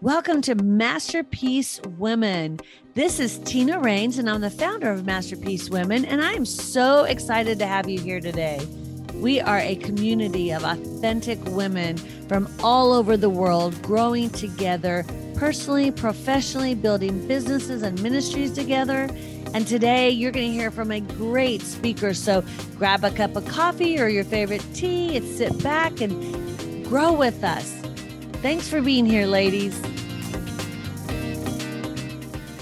Welcome to Masterpiece Women. This is Tina Rains, and I'm the founder of Masterpiece Women, and I am so excited to have you here today. We are a community of authentic women from all over the world growing together personally, professionally, building businesses and ministries together. And today you're going to hear from a great speaker. So grab a cup of coffee or your favorite tea and sit back and grow with us. Thanks for being here, ladies.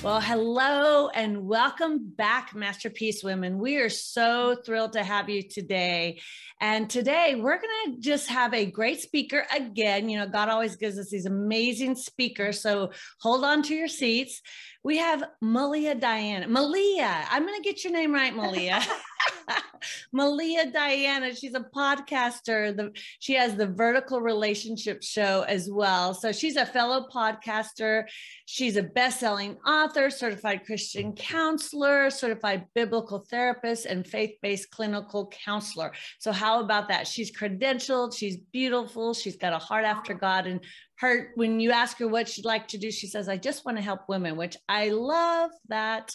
Well, hello and welcome back, Masterpiece Women. We are so thrilled to have you today. And today we're going to just have a great speaker again. You know, God always gives us these amazing speakers. So hold on to your seats. We have Melia Diana. Melia, I'm going to get your name right, Melia. Melia Diana, she's a podcaster. The, she has the Vertical Relationship Show as well. So she's a fellow podcaster. She's a best-selling author, certified Christian counselor, certified biblical therapist, and faith-based clinical counselor. So how about that? She's credentialed, she's beautiful, she's got a heart after God, and her when you ask her what she'd like to do she says i just want to help women which i love that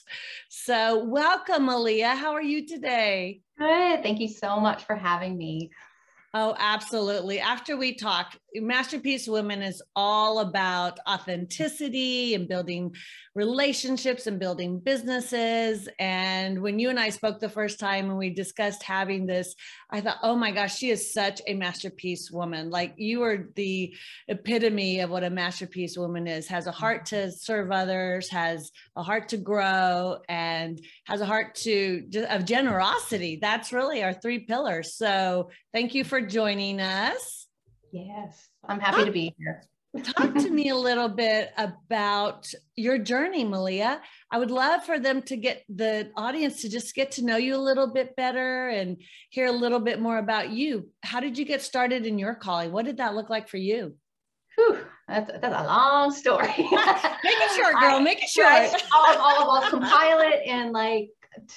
so welcome Melia. how are you today good thank you so much for having me Oh, absolutely. After we talk, Masterpiece Women is all about authenticity and building relationships and building businesses. And when you and I spoke the first time and we discussed having this, I thought, oh my gosh, she is such a masterpiece woman. Like you are the epitome of what a masterpiece woman is, has a heart to serve others, has a heart to grow, and has a heart to of generosity. That's really our three pillars. So thank you for joining us. Yes, I'm happy to be here. Talk to me a little bit about your journey, Melia. I would love for them to get the audience to just get to know you a little bit better and hear a little bit more about you. How did you get started in your calling? What did that look like for you? Whew, that's, that's a long story. make it short, girl. Make it short. I'll, I'll, I'll compile it in like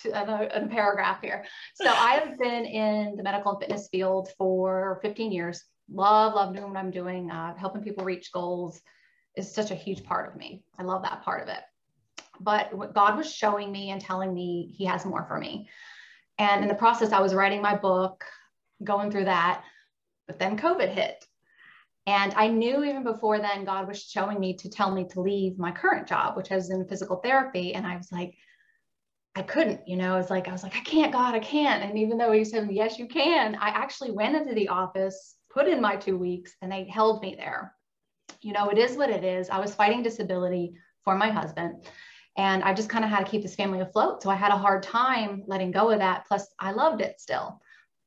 to, a paragraph here. So I have been in the medical and fitness field for 15 years love, love doing what I'm doing. Uh, helping people reach goals is such a huge part of me. I love that part of it. But what God was showing me and telling me He has more for me. And in the process, I was writing my book, going through that, but then COVID hit. And I knew even before then, God was showing me to tell me to leave my current job, which was in physical therapy. And I was like, I couldn't, you know, it's like, I was like, I can't, God, I can't. And even though he said, yes, you can, I actually went into the office put in my two weeks and they held me there. You know, it is what it is. I was fighting disability for my husband and I just kind of had to keep this family afloat. So I had a hard time letting go of that. Plus, I loved it still,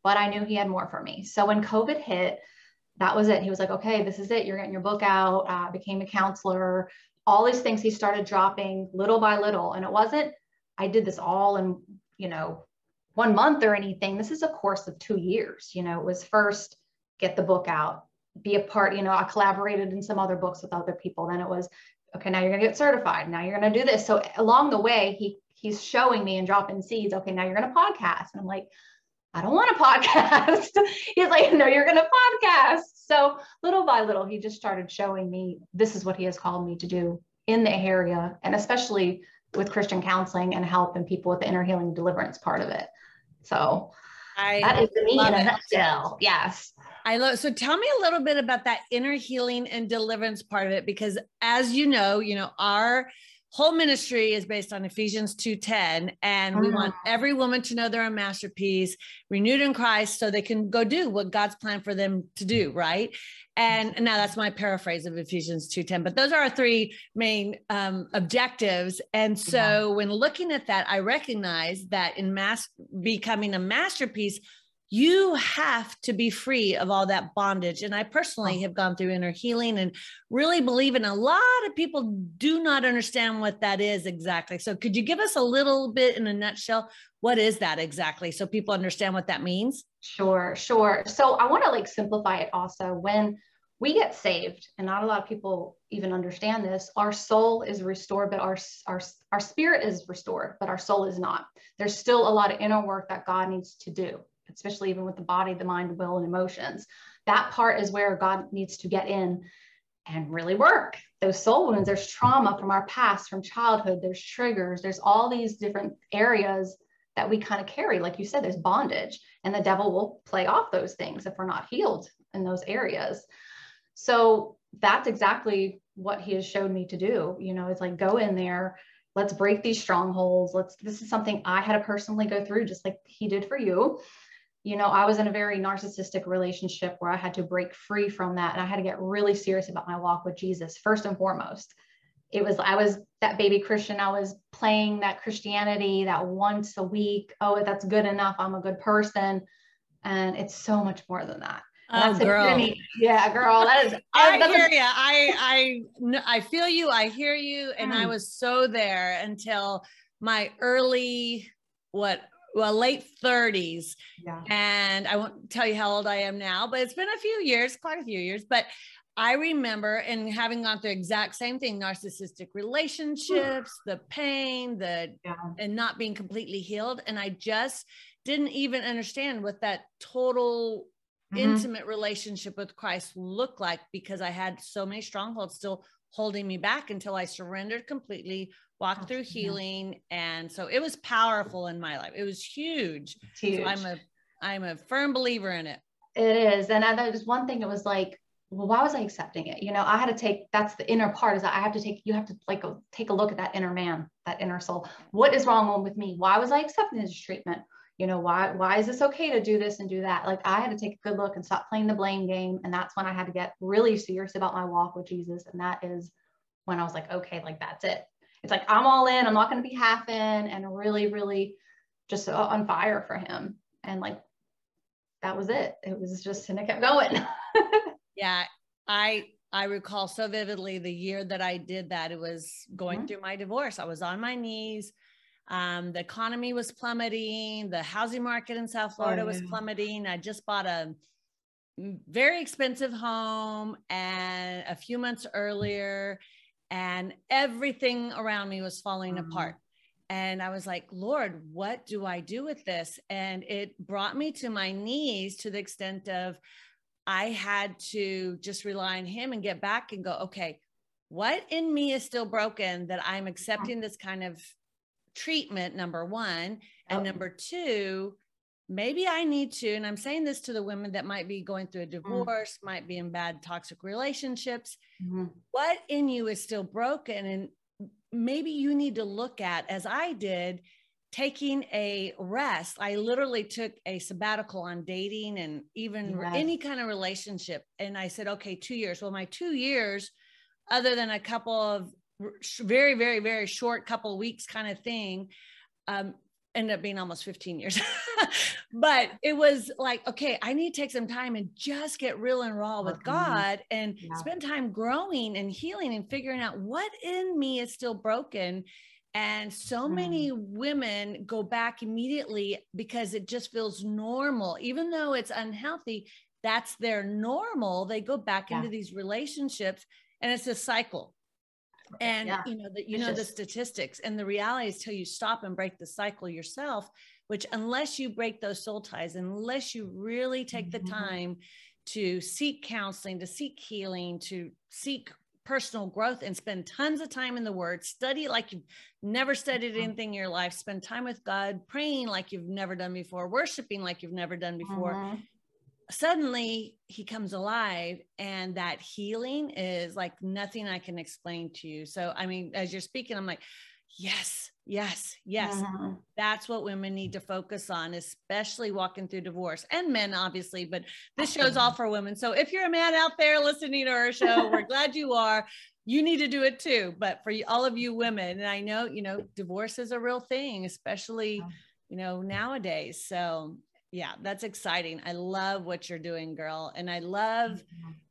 but I knew he had more for me. So when COVID hit, that was it. He was like, okay, this is it. You're getting your book out. Uh, became a counselor. All these things he started dropping little by little. And it wasn't, I did this all in, you know, one month or anything. This is a course of two years. You know, it was first get the book out, be a part, you know, I collaborated in some other books with other people. Then it was, okay, now you're going to get certified. Now you're going to do this. So along the way, he he's showing me and dropping seeds. Okay, now you're going to podcast. And I'm like, I don't want a podcast. he's like, no, you're going to podcast. So little by little, he just started showing me this is what he has called me to do in the area, and especially with Christian counseling and helping people with the inner healing deliverance part of it. So I that is me in a nutshell. Yes. I love so tell me a little bit about that inner healing and deliverance part of it because as you know, you know, our whole ministry is based on Ephesians 2:10 and we want mm-hmm. every woman to know they're a masterpiece, renewed in Christ so they can go do what God's plan for them to do, right? And, and now that's my paraphrase of Ephesians 2:10, but those are our three main um, objectives. And so yeah. when looking at that, I recognize that in mass becoming a masterpiece, you have to be free of all that bondage. And I personally oh. have gone through inner healing and really believe in a lot of people do not understand what that is exactly. So, could you give us a little bit in a nutshell? What is that exactly? So people understand what that means? Sure, sure. So, I want to like simplify it also. When we get saved, and not a lot of people even understand this, our soul is restored, but our, our, our spirit is restored, but our soul is not. There's still a lot of inner work that God needs to do especially even with the body, the mind, will, and emotions. That part is where God needs to get in and really work. Those soul wounds, there's trauma from our past, from childhood, there's triggers, there's all these different areas that we kind of carry. Like you said, there's bondage, and the devil will play off those things if we're not healed in those areas. So that's exactly what he has showed me to do. You know, it's like go in there, let's break these strongholds. Let's, this is something I had to personally go through, just like he did for you you know, I was in a very narcissistic relationship where I had to break free from that. And I had to get really serious about my walk with Jesus, first and foremost. It was, I was that baby Christian. I was playing that Christianity that once a week. Oh, that's good enough. I'm a good person. And it's so much more than that. Oh, girl. Yeah, girl. That is. I hear you. I, I, I feel you. I hear you. And mm. I was so there until my early, what, well, late 30s. Yeah. And I won't tell you how old I am now, but it's been a few years, quite a few years. But I remember and having gone through exact same thing, narcissistic relationships, the pain, the yeah. and not being completely healed. And I just didn't even understand what that total mm-hmm. intimate relationship with Christ looked like because I had so many strongholds still holding me back until I surrendered completely, walked oh, through healing. And so it was powerful in my life. It was huge. huge. So I'm a I'm a firm believer in it. It is. And that was one thing it was like, well, why was I accepting it? You know, I had to take that's the inner part is that I have to take you have to like go, take a look at that inner man, that inner soul. What is wrong with me? Why was I accepting this treatment? You know why why is this okay to do this and do that like i had to take a good look and stop playing the blame game and that's when i had to get really serious about my walk with jesus and that is when i was like okay like that's it it's like i'm all in i'm not going to be half in and really really just on fire for him and like that was it it was just and it kept going yeah i I recall so vividly the year that I did that. It was going mm-hmm. through my divorce. I was on my knees um, the economy was plummeting. The housing market in South Florida oh, was plummeting. I just bought a very expensive home and a few months earlier, and everything around me was falling mm-hmm. apart. And I was like, Lord, what do I do with this? And it brought me to my knees to the extent of I had to just rely on Him and get back and go, okay, what in me is still broken that I'm accepting this kind of treatment, number one. And number two, maybe I need to, and I'm saying this to the women that might be going through a mm. divorce, mm. might be in bad toxic relationships. Mm-hmm. What in you is still broken? And maybe you need to look at, as I did, taking a rest. I literally took a sabbatical on dating and even yes. any kind of relationship. And I said, okay, two years. Well, my two years, other than a couple of very, very, very short couple weeks kind of thing. Um, ended up being almost 15 years. but it was like, okay, I need to take some time and just get real and raw with God and yeah. spend time growing and healing and figuring out what in me is still broken. And so mm. many women go back immediately because it just feels normal, even though it's unhealthy. That's their normal. They go back yeah. into these relationships and it's a cycle and yeah. you know that you know the statistics and the reality is till you stop and break the cycle yourself which unless you break those soul ties unless you really take mm-hmm. the time to seek counseling to seek healing to seek personal growth and spend tons of time in the word study like you've never studied mm-hmm. anything in your life spend time with god praying like you've never done before worshiping like you've never done before mm-hmm suddenly he comes alive and that healing is like nothing i can explain to you. So i mean as you're speaking i'm like yes yes yes. Mm-hmm. that's what women need to focus on especially walking through divorce and men obviously but this show's all for women. So if you're a man out there listening to our show we're glad you are. You need to do it too but for all of you women and i know you know divorce is a real thing especially you know nowadays. So yeah that's exciting. I love what you're doing girl and i love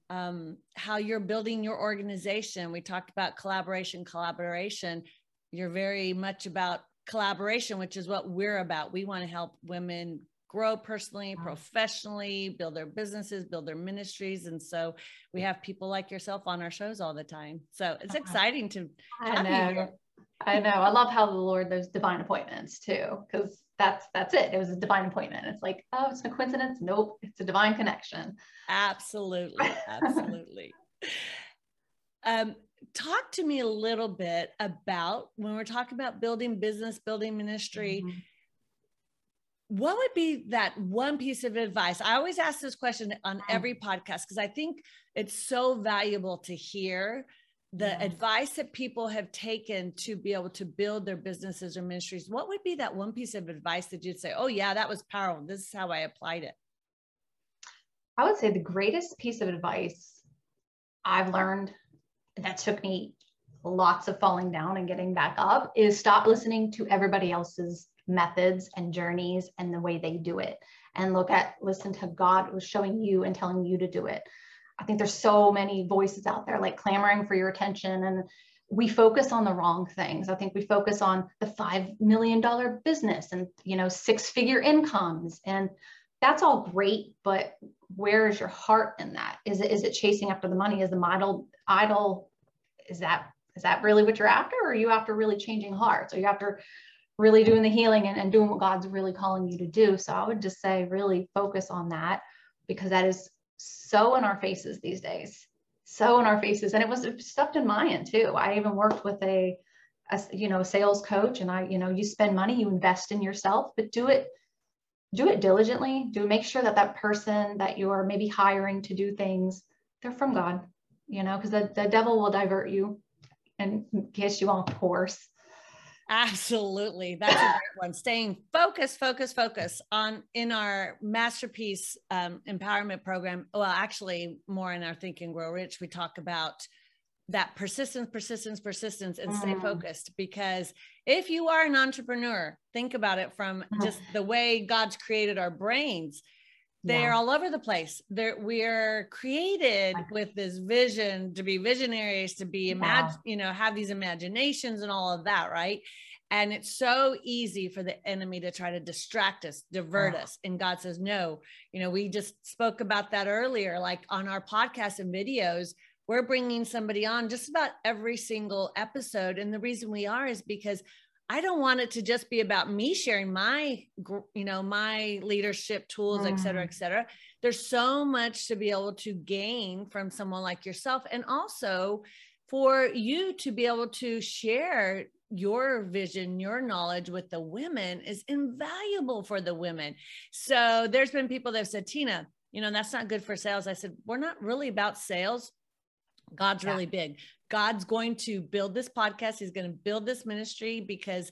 um, how you're building your organization. We talked about collaboration collaboration. You're very much about collaboration which is what we're about. We want to help women grow personally professionally build their businesses build their ministries and so we have people like yourself on our shows all the time. So it's uh-huh. exciting to I know. I know. I love how the Lord those divine appointments too, because that's that's it. It was a divine appointment. It's like, oh, it's a coincidence. Nope, it's a divine connection. Absolutely, absolutely. Um, talk to me a little bit about when we're talking about building business, building ministry. Mm-hmm. What would be that one piece of advice? I always ask this question on every podcast because I think it's so valuable to hear the yeah. advice that people have taken to be able to build their businesses or ministries. What would be that one piece of advice that you'd say, oh, yeah, that was powerful? This is how I applied it? I would say the greatest piece of advice I've learned that took me lots of falling down and getting back up is stop listening to everybody else's methods and journeys and the way they do it and look at listen to god was showing you and telling you to do it i think there's so many voices out there like clamoring for your attention and we focus on the wrong things. I think we focus on the five million dollar business and you know six figure incomes and that's all great but where is your heart in that? Is it is it chasing after the money? Is the model idol is that is that really what you're after or are you after really changing hearts? Are you after really doing the healing and, and doing what god's really calling you to do? So i would just say really focus on that because that is so in our faces these days so in our faces. And it was stuffed in mine too. I even worked with a, a you know sales coach and i you know you spend money you invest in yourself but do it do it diligently. Do make sure that that person that you're maybe hiring to do things they're from god you know because the, the devil will divert you and kiss you off course absolutely that's a great one staying focused focus focus on in our masterpiece um, empowerment program well actually more in our think and grow rich we talk about that persistence, persistence, persistence, and stay mm. focused. Because if you are an entrepreneur, think about it from mm. just the way God's created our brains. They're yeah. all over the place. They're, we're created with this vision to be visionaries, to be imagine, yeah. you know, have these imaginations and all of that, right? And it's so easy for the enemy to try to distract us, divert yeah. us. And God says, no, you know, we just spoke about that earlier, like on our podcast and videos we're bringing somebody on just about every single episode. And the reason we are is because I don't want it to just be about me sharing my, you know, my leadership tools, mm. et cetera, et mm. cetera. There's so much to be able to gain from someone like yourself. And also for you to be able to share your vision, your knowledge with the women is invaluable for the women. So there's been people that have said, Tina, you know, that's not good for sales. I said, we're not really about sales. God's yeah. really big. God's going to build this podcast. He's going to build this ministry because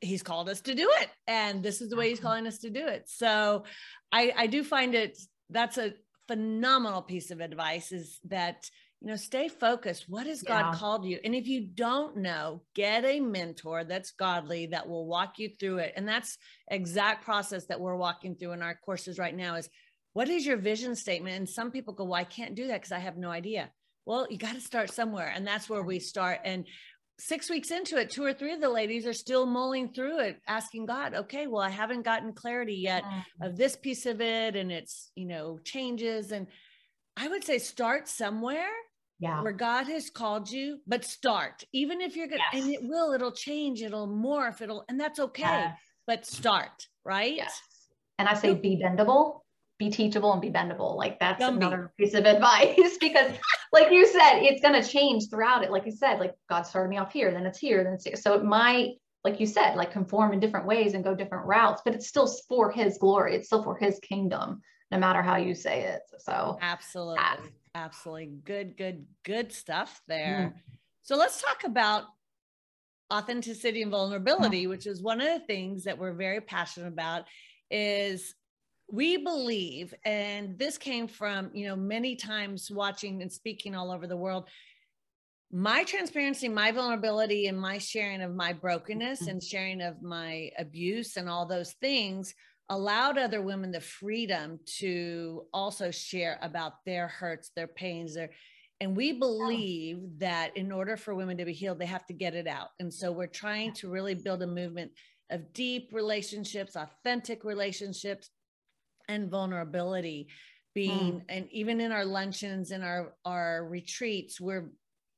he's called us to do it. And this is the way he's uh-huh. calling us to do it. So I, I do find it that's a phenomenal piece of advice is that you know stay focused what has yeah. god called you and if you don't know get a mentor that's godly that will walk you through it and that's exact process that we're walking through in our courses right now is what is your vision statement and some people go well i can't do that because i have no idea well, you got to start somewhere. And that's where we start. And six weeks into it, two or three of the ladies are still mulling through it, asking God, okay, well, I haven't gotten clarity yet mm-hmm. of this piece of it and it's, you know, changes. And I would say start somewhere. Yeah. Where God has called you, but start. Even if you're good, yes. and it will, it'll change, it'll morph, it'll, and that's okay. Yes. But start, right? Yes. And I say be bendable be teachable and be bendable. Like that's Gumby. another piece of advice because like you said, it's going to change throughout it. Like you said, like God started me off here, then it's here, then it's here. So it might, like you said, like conform in different ways and go different routes, but it's still for his glory. It's still for his kingdom, no matter how you say it. So absolutely. Absolutely. Good, good, good stuff there. Mm. So let's talk about authenticity and vulnerability, mm. which is one of the things that we're very passionate about is we believe and this came from you know many times watching and speaking all over the world my transparency my vulnerability and my sharing of my brokenness mm-hmm. and sharing of my abuse and all those things allowed other women the freedom to also share about their hurts their pains their and we believe that in order for women to be healed they have to get it out. And so we're trying to really build a movement of deep relationships authentic relationships and vulnerability being mm. and even in our luncheons and our our retreats we're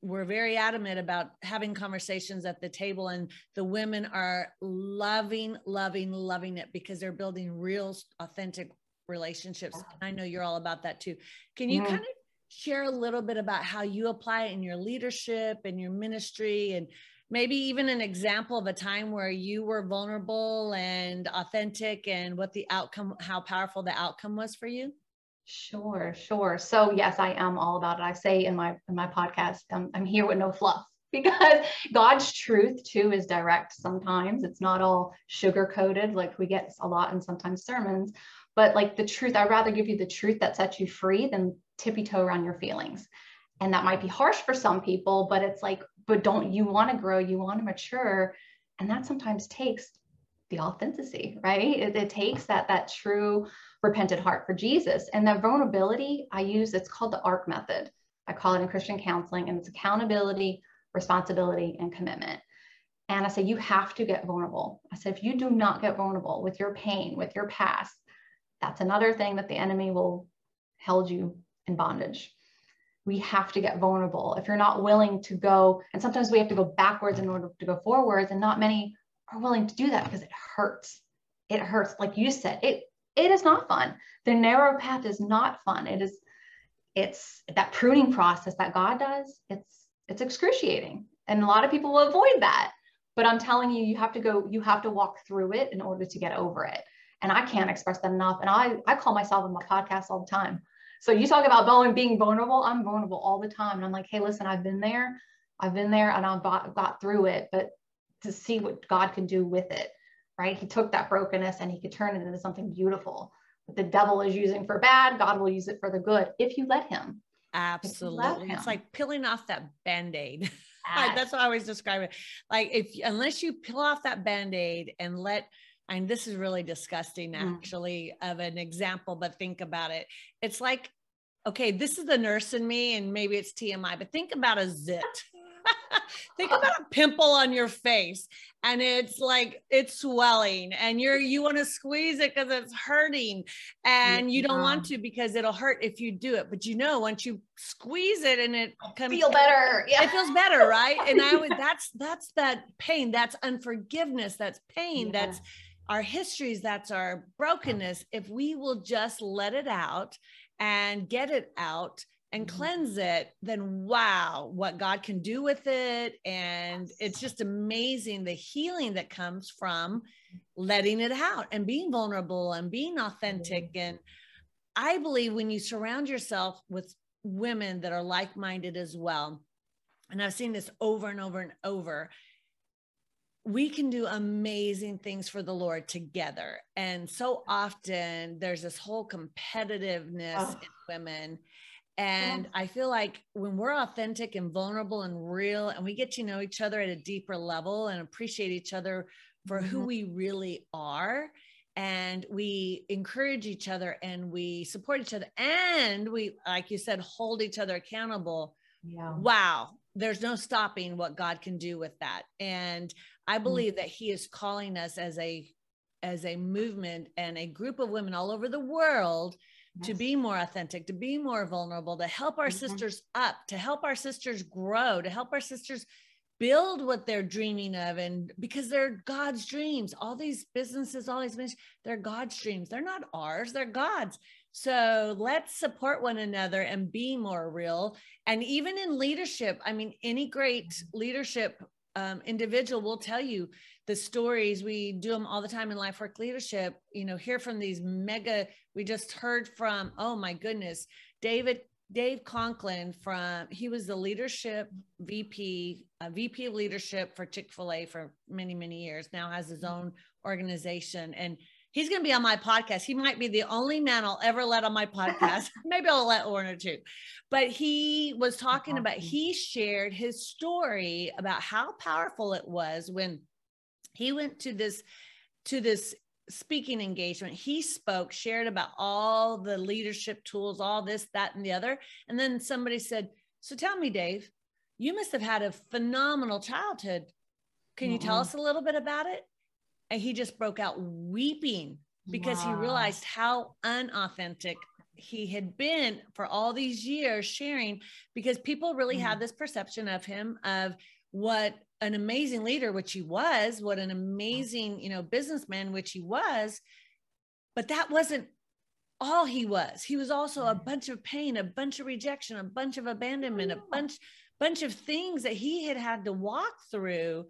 we're very adamant about having conversations at the table and the women are loving loving loving it because they're building real authentic relationships i know you're all about that too can you mm. kind of share a little bit about how you apply it in your leadership and your ministry and maybe even an example of a time where you were vulnerable and authentic and what the outcome how powerful the outcome was for you? Sure sure. So yes i am all about it. I say in my in my podcast I'm, I'm here with no fluff because god's truth too is direct sometimes. It's not all sugar coated like we get a lot in sometimes sermons. But like the truth i'd rather give you the truth that sets you free than tippy toe around your feelings and that might be harsh for some people but it's like but don't you want to grow you want to mature? And that sometimes takes the authenticity right? It, it, takes that that true repentant heart for jesus. And that vulnerability i use it's called the arc method. I call it in christian counseling and it's accountability responsibility and commitment. And i say you have to get vulnerable. I said if you do not get vulnerable with your pain with your past that's another thing that the enemy will hold you in bondage we have to get vulnerable. If you're not willing to go, and sometimes we have to go backwards in order to go forwards, and not many are willing to do that because it hurts. It hurts. Like you said, it it is not fun. The narrow path is not fun. It is it's that pruning process that God does. It's it's excruciating. And a lot of people will avoid that. But I'm telling you, you have to go, you have to walk through it in order to get over it. And I can't express that enough. And I I call myself in my podcast all the time so you talk about being vulnerable. I'm vulnerable all the time. And I'm like, hey, listen, I've been there. I've been there and I've got, got through it, but to see what God can do with it, right? He took that brokenness and he could turn it into something beautiful. What the devil is using for bad, God will use it for the good if you let him. Absolutely. Him. It's like peeling off that band-aid. That's what I always describe it. Like if unless you peel off that band-aid and let and this is really disgusting mm. actually mm. of an example but think about it it's like okay this is the nurse in me and maybe it's tmi but think about a zit think about a pimple on your face and it's like it's swelling and you're you want to squeeze it because it's hurting and you don't want to because it'll hurt if you do it but you know once you squeeze it and it comes feel better yeah. it feels better right and i would that's that's that pain that's unforgiveness that's pain yeah. that's our histories, that's our brokenness. If we will just let it out and get it out and mm-hmm. cleanse it, then wow, what God can do with it. And it's just amazing the healing that comes from letting it out and being vulnerable and being authentic. And I believe when you surround yourself with women that are like minded as well, and I've seen this over and over and over, we can do amazing things for the Lord together. And so often there's this whole competitiveness oh. in women. And yeah. I feel like when we're authentic and vulnerable and real, and we get to know each other at a deeper level and appreciate each other for mm-hmm. who we really are, and we encourage each other and we support each other, and we, like you said, hold each other accountable. Yeah. Wow, there's no stopping what God can do with that. And I mm. believe that he is calling us as a as a movement and a group of women all over the world yes. to be more authentic, to be more vulnerable, to help our mm-hmm. sisters up, to help our sisters grow, to help our sisters build what they're dreaming of and because they're God's dreams. All these businesses, all these businesses, they're God's dreams. They're not ours, they're God's. So let's support one another and be more real. And even in leadership, I mean, any great leadership um, individual will tell you the stories. We do them all the time in life work leadership. You know, hear from these mega. We just heard from. Oh my goodness, David Dave Conklin from. He was the leadership VP, VP of leadership for Chick Fil A for many many years. Now has his own organization and he's going to be on my podcast. He might be the only man I'll ever let on my podcast. Maybe I'll let one or two. But he was talking about, he shared his story about how powerful it was when he went to this, to this speaking engagement. He spoke, shared about all the leadership tools, all this, that, and the other. And then somebody said, So tell me, Dave, you must have had a phenomenal childhood. Can mm-hmm. you tell us a little bit about it? And he just broke out weeping because wow. he realized how unauthentic he had been for all these years sharing because people really mm. had this perception of him of what an amazing leader which he was what an amazing you know businessman which he was but that wasn't all he was. He was also a bunch of pain, a bunch of rejection, a bunch of abandonment, a bunch bunch of things that he had had to walk through.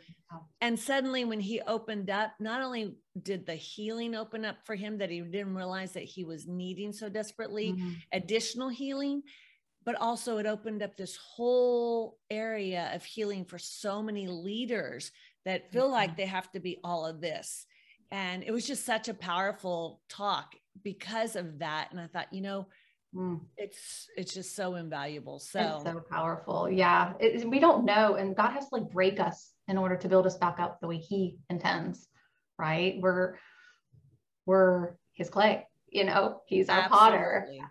And suddenly when he opened up, not only did the healing open up for him that he didn't realize that he was needing so desperately mm-hmm. additional healing, but also it opened up this whole area of healing for so many leaders that feel mm-hmm. like they have to be all of this. And it was just such a powerful talk because of that. And I thought, you know, mm. it's it's just so invaluable. So it's so powerful. Yeah, it, we don't know, and God has to like break us in order to build us back up the way He intends. Right? We're we're His clay. You know, He's our Absolutely.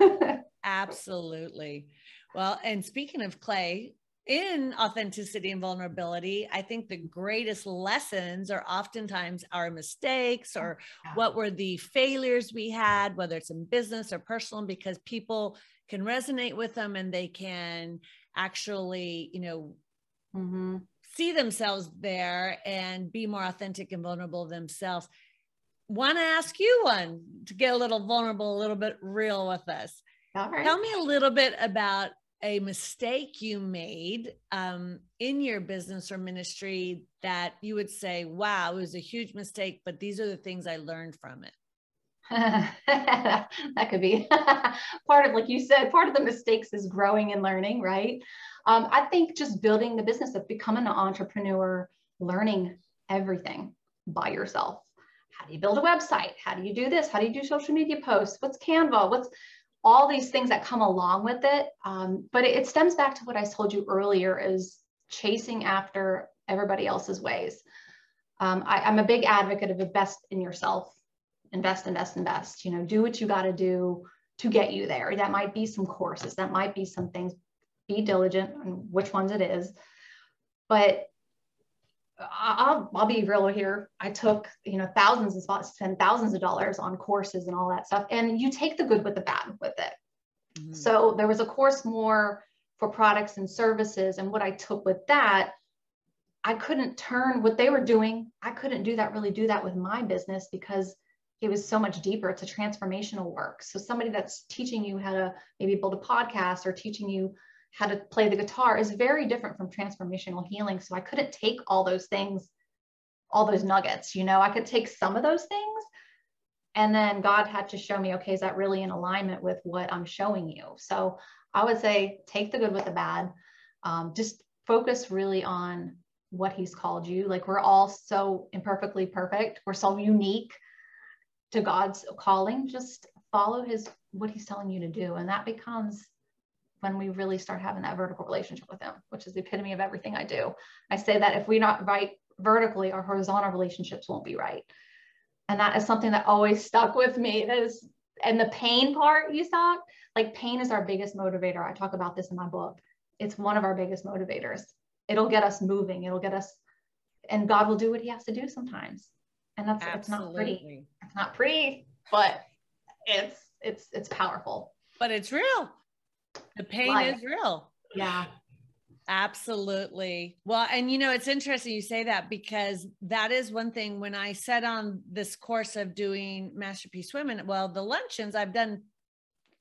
potter. Absolutely. Well, and speaking of clay, in authenticity and vulnerability, I think the greatest lessons are oftentimes our mistakes or what were the failures we had, whether it's in business or personal, because people can resonate with them and they can actually, you know, mm-hmm. see themselves there and be more authentic and vulnerable themselves. Want to ask you one to get a little vulnerable, a little bit real with us. Tell me a little bit about a mistake you made um, in your business or ministry that you would say, wow, it was a huge mistake, but these are the things I learned from it? that could be part of, like you said, part of the mistakes is growing and learning, right? Um, I think just building the business of becoming an entrepreneur, learning everything by yourself. How do you build a website? How do you do this? How do you do social media posts? What's Canva? What's all these things that come along with it. Um, but it, it stems back to what I told you earlier is chasing after everybody else's ways. Um, I, I'm a big advocate of invest in yourself, invest, invest, invest. You know, do what you got to do to get you there. That might be some courses, that might be some things. Be diligent on which ones it is. But I'll, I'll be real here. I took, you know, thousands of spots, spend thousands of dollars on courses and all that stuff. And you take the good with the bad with it. Mm-hmm. So there was a course more for products and services. And what I took with that, I couldn't turn what they were doing. I couldn't do that, really do that with my business because it was so much deeper. It's a transformational work. So somebody that's teaching you how to maybe build a podcast or teaching you how to play the guitar is very different from transformational healing. So I couldn't take all those things, all those nuggets, you know, I could take some of those things. And then God had to show me, okay, is that really in alignment with what I'm showing you? So I would say take the good with the bad. Um, just focus really on what he's called you. Like we're all so imperfectly perfect. We're so unique to God's calling. Just follow his what he's telling you to do. And that becomes when we really start having that vertical relationship with him, which is the epitome of everything I do. I say that if we're not right vertically, our horizontal relationships won't be right. And that is something that always stuck with me. That is, and the pain part you saw, like pain is our biggest motivator. I talk about this in my book. It's one of our biggest motivators. It'll get us moving. It'll get us, and God will do what he has to do sometimes. And that's, Absolutely. it's not pretty. It's not pretty, but it's, it's, it's powerful. But it's real. The pain Life. is real. Yeah. Absolutely. Well, and you know, it's interesting you say that because that is one thing when I set on this course of doing Masterpiece Women, well, the luncheons, I've done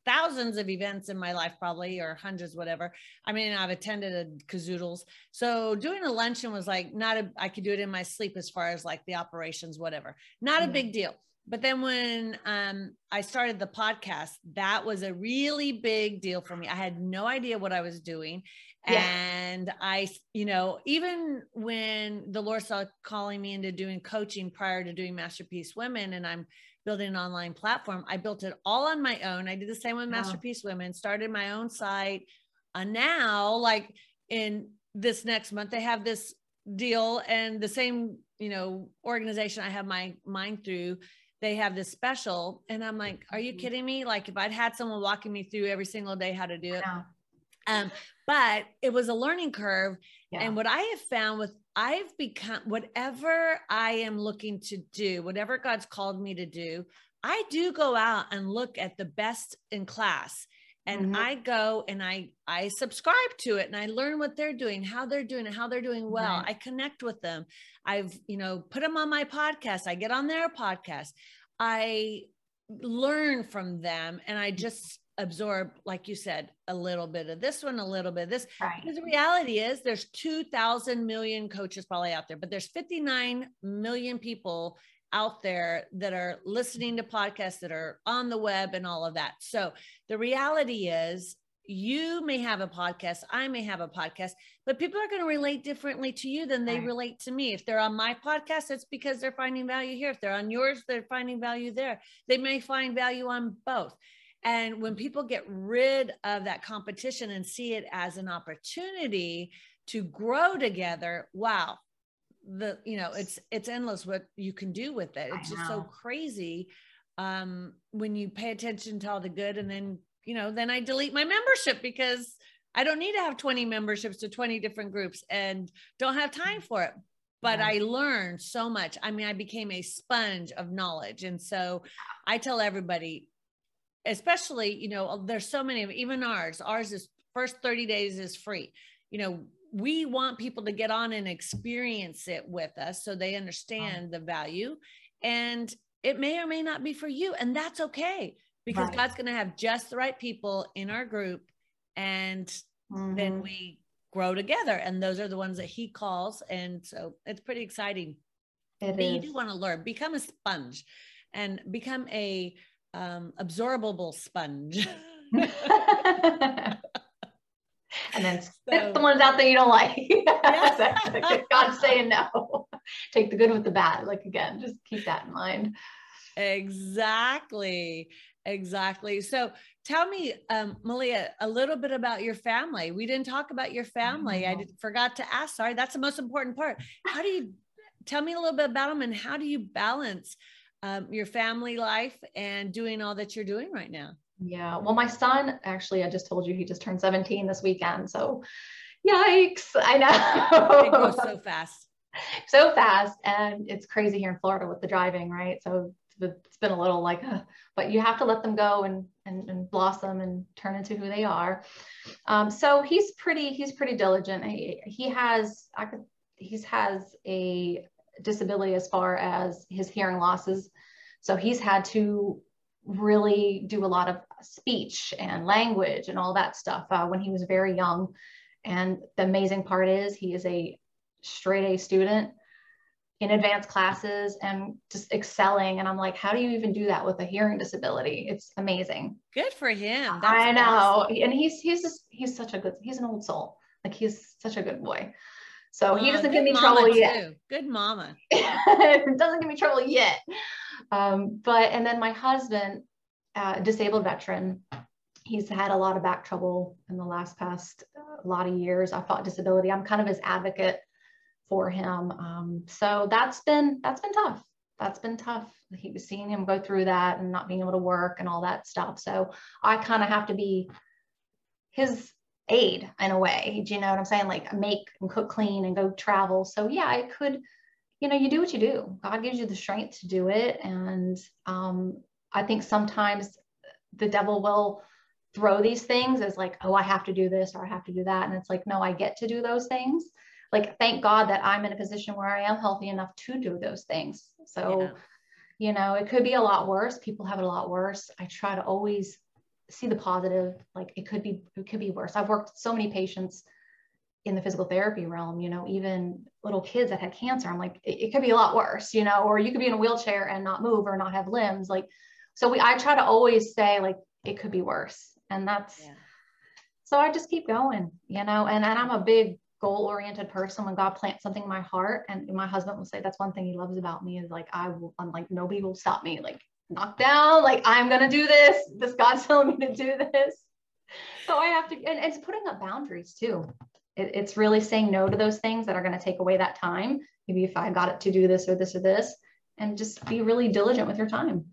thousands of events in my life, probably, or hundreds, whatever. I mean, I've attended a kazoodles. So doing a luncheon was like not a, I could do it in my sleep as far as like the operations, whatever. Not a big deal but then when um, I started the podcast, that was a really big deal for me. I had no idea what I was doing. Yeah. And I, you know, even when the Lord started calling me into doing coaching prior to doing Masterpiece Women, and I'm building an online platform, I built it all on my own. I did the same with wow. Masterpiece Women, started my own site. And now, like in this next month, they have this deal and the same, you know, organization I have my mind through they have this special. And I'm like, are you mm-hmm. kidding me? Like if I'd had someone walking me through every single day how to do it. Um, but it was a learning curve. Yeah. And what I have found with I've become whatever I am looking to do, whatever God's called me to do, I do go out and look at the best in class and mm-hmm. I go and I I subscribe to it and I learn what they're doing, how they're doing and how they're doing well. Right. I connect with them. I've, you know, put them on my podcast. I get on their podcast. I learn from them and I just absorb, like you said, a little bit of this one, a little bit of this. Right. Because the reality is there's 2,000 million coaches probably out there, but there's 59 million people out there that are listening to podcasts that are on the web and all of that. So the reality is you may have a podcast, I may have a podcast, but people are going to relate differently to you than they Right. relate to me. If they're on my podcast, it's because they're finding value here. If they're on yours, they're finding value there. They may find value on both. And when people get rid of that competition and see it as an opportunity to grow together, wow, the you know it's it's endless what you can do with it. It's just so crazy um when you pay attention to all the good and then you know then I delete my membership because I don't need to have 20 memberships to 20 different groups and don't have time for it. But. I learned so much. I mean, I became a sponge of knowledge. And so I tell everybody, especially, you know, there's so many of even ours, ours is first 30 days is free. You know, we want people to get on and experience it with us so they understand the value. And it may or may not be for you. And that's okay because Right. God's going to have just the right people in our group. And then Mhm. we grow together. And those are the ones that he calls. And so it's pretty exciting. It But you do want to learn, become a sponge and become a um, absorbable sponge. and then spit So- the ones out that you don't like. Yeah. God's saying no. Take the good with the bad. Like again, just keep that in mind. exactly. Exactly. So tell me, um, Melia, a little bit about your family. We didn't talk about your family. I know. did, forgot to ask. Sorry, that's the most important part. How do you tell me a little bit about them and how do you balance um, your family life and doing all that you're doing right now? Yeah. Well, my son actually, I just told you he just turned 17 this weekend. So yikes. I It know. goes so fast. so fast and it's crazy here in Florida with the driving, right? So it's been, it's been a little like, uh, but you have to let them go and, and, and blossom and turn into who they are. Um, so he's pretty, he's pretty diligent. He, he has, I could, he's has a disability as far as his hearing losses. So he's had to really do a lot of speech and language and all that stuff uh, when he was very young. And the amazing part is he is a straight A student in advanced classes and just excelling. And I'm like, how do you even do that with a hearing disability? It's amazing. Good for him. I know. awesome. And he's he's just he's such a good he's an old soul. Like he's such a good boy. So he doesn't give me trouble yet. Good mama. doesn't give me trouble yet. Um, but and then my husband, uh, disabled veteran, he's had a lot of back trouble in the last past uh, lot of years. I fought disability. I'm kind of his advocate for him. Um, so that's been that's been tough. That's been tough. He was seeing him go through that and not being able to work and all that stuff. So I kind of have to be his aid in a way. Do you know what I'm saying? Like make and cook clean and go travel. So yeah, I could, you know, you do what you do. God gives you the strength to do it. And um, I think sometimes the devil will throw these things as like, oh, I have to do this or I have to do that. And it's like, no, I get to do those things. Like, thank God that I'm in a position where I am healthy enough to do those things. So, Yeah. you know, it could be a lot worse. People have it a lot worse. I try to always see the positive. Like it could be, it could be worse. I've worked so many patients in the physical therapy realm, you know, even little kids that had cancer. I'm like, it, it could be a lot worse, you know, or you could be in a wheelchair and not move or not have limbs. Like, so we, I try to always say like, it could be worse. And that's, Yeah. so I just keep going, you know, and, and I'm a big goal oriented person. When God plants something in my heart, and my husband will say, that's one thing he loves about me is like, I will, I'm like, nobody will stop me. Like, knock down, like, I'm going to do this. This God's telling me to do this. So I have to, and it's putting up boundaries too. It, it's really saying no to those things that are going to take away that time. Maybe if I got it to do this or this or this, and just be really diligent with your time.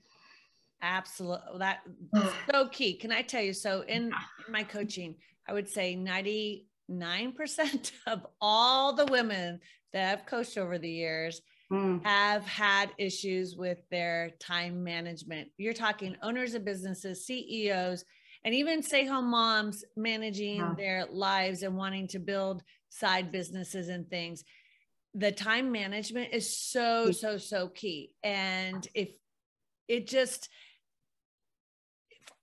Absolutely. That so key. Can I tell you? So in, in my coaching, I would say 99% of all the women that I've coached over the years Mm, have had issues with their time management. You're talking owners of businesses, CEOs, and even stay home moms managing Yeah. their lives and wanting to build side businesses and things. The time management is so, so, so key. And if it just,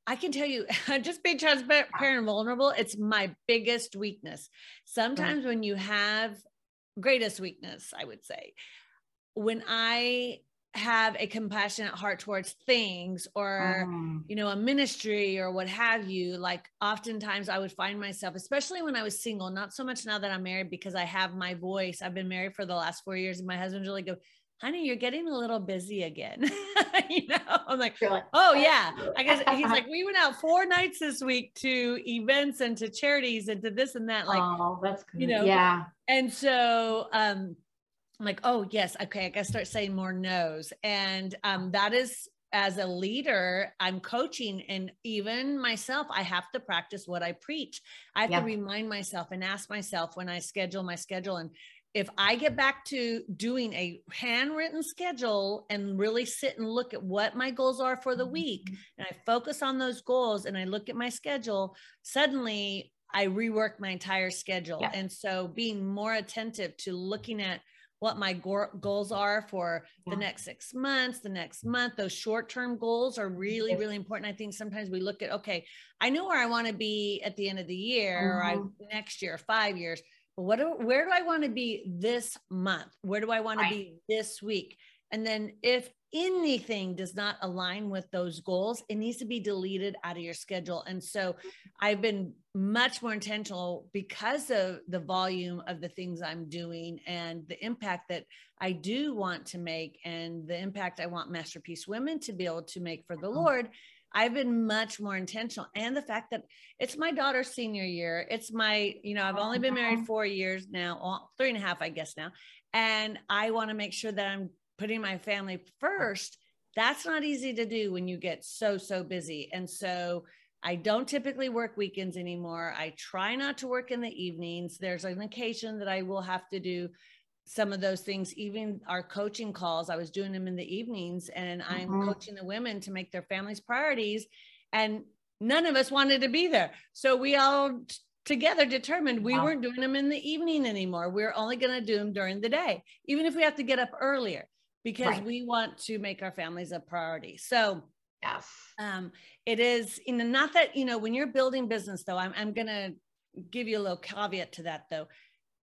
I can tell you, just being transparent and vulnerable, it's my biggest weakness. Sometimes when you have greatest weakness, I would say, when I have a compassionate heart towards things or oh. you know a ministry or what have you like oftentimes i would find myself especially when i was single not so much now that i'm married because i have my voice. I've been married for the last four years and my husband's really good honey you're getting a little busy again. You know i'm like, like oh yeah. I guess he's like we went out four nights this week to events and to charities and to this and that like oh that's good. you know? Yeah. And so um I'm like, oh yes, okay, I gotta start saying more no's. And um, that is as a leader, I'm coaching, and even myself, I have to practice what I preach. I have yeah. to remind myself and ask myself when I schedule my schedule. And if I get back to doing a handwritten schedule and really sit and look at what my goals are for the week, mm-hmm. and I focus on those goals and I look at my schedule, suddenly I rework my entire schedule. Yeah. And so being more attentive to looking at what my go- goals are for yeah. the next six months, the next month. Those short term goals are really, really important. I think sometimes we look at, okay, I know where I want to be at the end of the year mm-hmm. or I, mm-hmm. next year, five years. But what do, where do I want to be this month? Where do I want right. to be this week? And then if anything does not align with those goals, it needs to be deleted out of your schedule. And so I've been much more intentional because of the volume of the things I'm doing and the impact that I do want to make and the impact I want Masterpiece Women to be able to make for the mm-hmm. Lord. I've been much more intentional. And the fact that it's my daughter's senior year, it's my, you know, I've only been married four years now, three and a half, I guess now. And I want to make sure that I'm putting my family first, that's not easy to do when you get so, so busy. And so I don't typically work weekends anymore. I try not to work in the evenings. There's an occasion that I will have to do some of those things, even our coaching calls. I was doing them in the evenings and I'm mm-hmm. coaching the women to make their families priorities. And none of us wanted to be there. So we all together determined we wow. weren't doing them in the evening anymore. We we're only going to do them during the day, even if we have to get up earlier because right. we want to make our families a priority. So, yes, um, it is, you know, not that, you know, when you're building business, though, I'm, I'm going to give you a little caveat to that, though.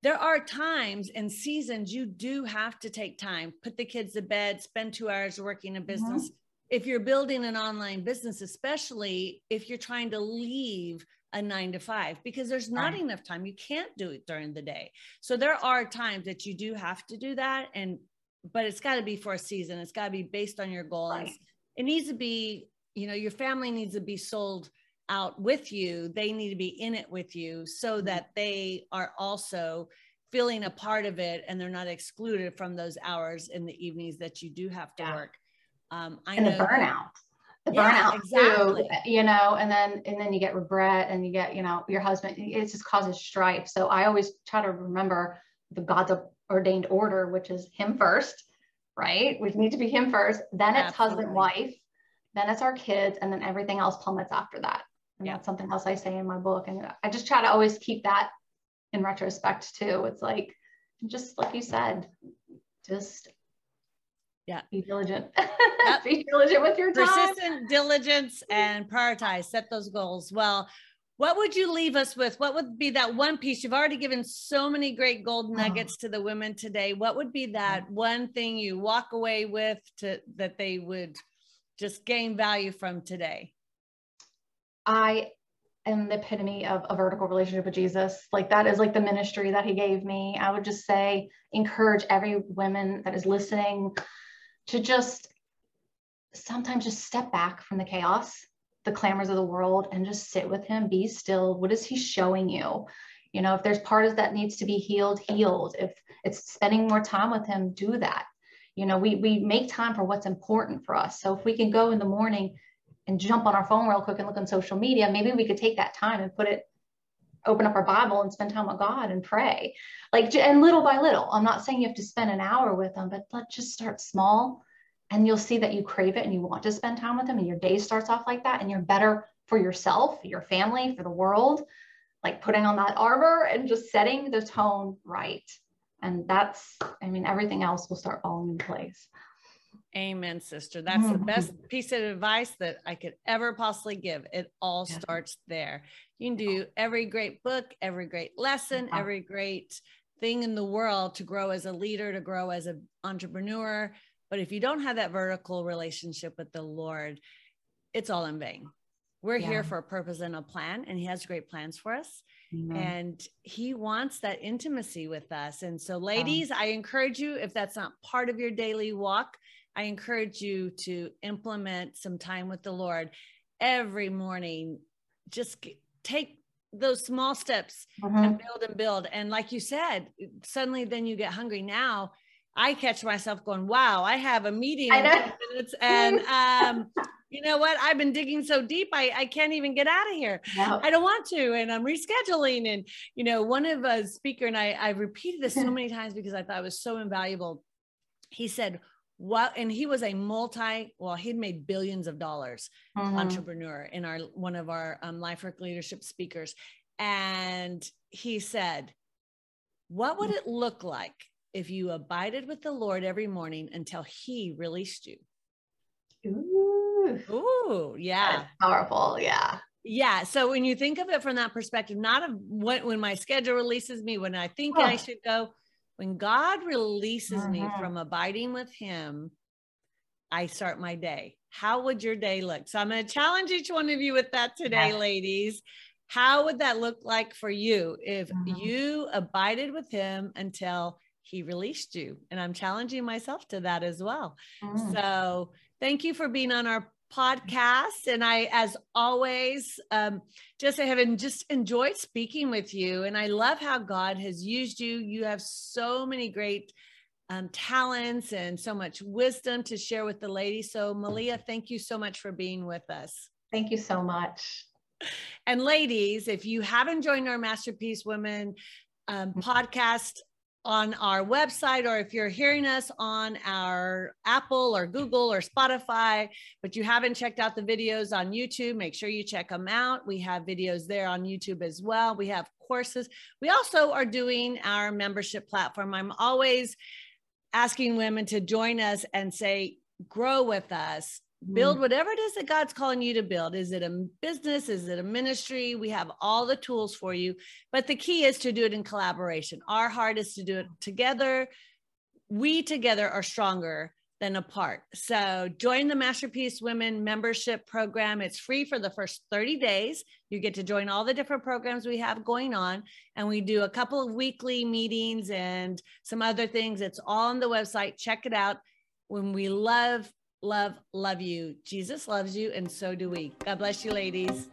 There are times and seasons you do have to take time, put the kids to bed, spend two hours working a mm-hmm. business. Mm-hmm. If you're building an online business, especially if you're trying to leave a nine to five because there's not right. enough time. You can't do it during the day. So there are times that you do have to do that. And but it's got to be for a season. It's got to be based on your goals. Right. It needs to be, you know, your family needs to be sold out with you. They need to be in it with you so mm-hmm. that they are also feeling a part of it and they're not excluded from those hours in the evenings that you do have to yeah. work. Um, I and know the burnout. The yeah, burnout exactly. too, you know, and then and then you get regret and you get, you know, your husband, it just causes strife. So I always try to remember the God's ordained order, which is him first, right? We need to be him first, then it's Absolutely. husband, wife, then it's our kids, and then everything else plummets after that. And yeah. that's something else I say in my book. And I just try to always keep that in retrospect too. It's like, just like you said, just yeah be diligent yep. be diligent with your time persistent diligence and prioritize set those goals well what would you leave us with? What would be that one piece? You've already given so many great gold oh. nuggets oh. to the women today. What would be that mm. one thing you walk away with to that they would just gain value from today? I am the epitome of a vertical relationship with Jesus. Like that is like the ministry that he gave me. I would just say encourage every woman that is listening to just sometimes just step back from the chaos the clamors of the world and just sit with him, be still. What is he showing you? You know, if there's part of that needs to be healed, healed. If it's spending more time with him, do that. You know, we we make time for what's important for us. So if we can go in the morning and jump on our phone real quick and look on social media, maybe we could take that time and put it open up our Bible and spend time with God and pray. Like, and little by little, I'm not saying you have to spend an hour with them, but let's just start small and you'll see that you crave it and you want to spend time with them and your day starts off like that and you're better for yourself your family for the world like putting on that armor and just setting the tone right and that's i mean everything else will start falling in place Amen, sister. That's mm-hmm. the best piece of advice that I could ever possibly give. It all yeah. starts there. You can do every great book, every great lesson, uh-huh. every great thing in the world to grow as a leader, to grow as an entrepreneur. But if you don't have that vertical relationship with the Lord, it's all in vain. We're yeah. here for a purpose and a plan, and He has great plans for us. And He wants that intimacy with us. And so, ladies, I encourage you, if that's not part of your daily walk, I encourage you to implement some time with the Lord every morning. Just take those small steps mm-hmm. and build and build. And like you said, suddenly then you get hungry. Now I catch myself going, wow, I have a meeting in minutes. And um, you know what? I've been digging so deep, I, I can't even get out of here. No. I don't want to. And I'm rescheduling. And, you know, one of a speaker, and I, I repeated this so many times because I thought it was so invaluable. He said, what and he was a multi well he'd made billions of dollars mm-hmm. entrepreneur in our one of our um, life work leadership speakers and he said what would it look like if you abided with the lord every morning until he released you ooh, ooh yeah That's powerful yeah yeah so when you think of it from that perspective not of when, when my schedule releases me when i think oh. i should go when God releases me mm-hmm. from abiding with Him, I start my day. How would your day look? So I'm going to challenge each one of you with that today, yeah. ladies. How would that look like for you if mm-hmm. you abided with Him until He released you? And I'm challenging myself to that as well. Mm. So thank you for being on our podcast. And I, as always, um, just I have just enjoyed speaking with you. And I love how God has used you. You have so many great um, talents and so much wisdom to share with the ladies. So, Melia, thank you so much for being with us. Thank you so much. And ladies, if you haven't joined our Masterpiece Women um, mm-hmm. podcast, on our website or if you're hearing us on our Apple or Google or Spotify, but you haven't checked out the videos on YouTube, make sure you check them out. We have videos there on YouTube as well. We have courses. We also are doing our membership platform. I'm always asking women to join us and say, grow with us build mm. whatever it is that God's calling you to build. Is it a business? Is it a ministry? We have all the tools for you. But the key is to do it in collaboration. Our heart is to do it together. We together are stronger than apart. So join the Masterpiece Women membership program. It's free for the first 30 days. You get to join all the different programs we have going on. And we do a couple of weekly meetings and some other things. It's all on the website. Check it out. When we love love, love you. Jesus loves you, and so do we. God bless you, ladies.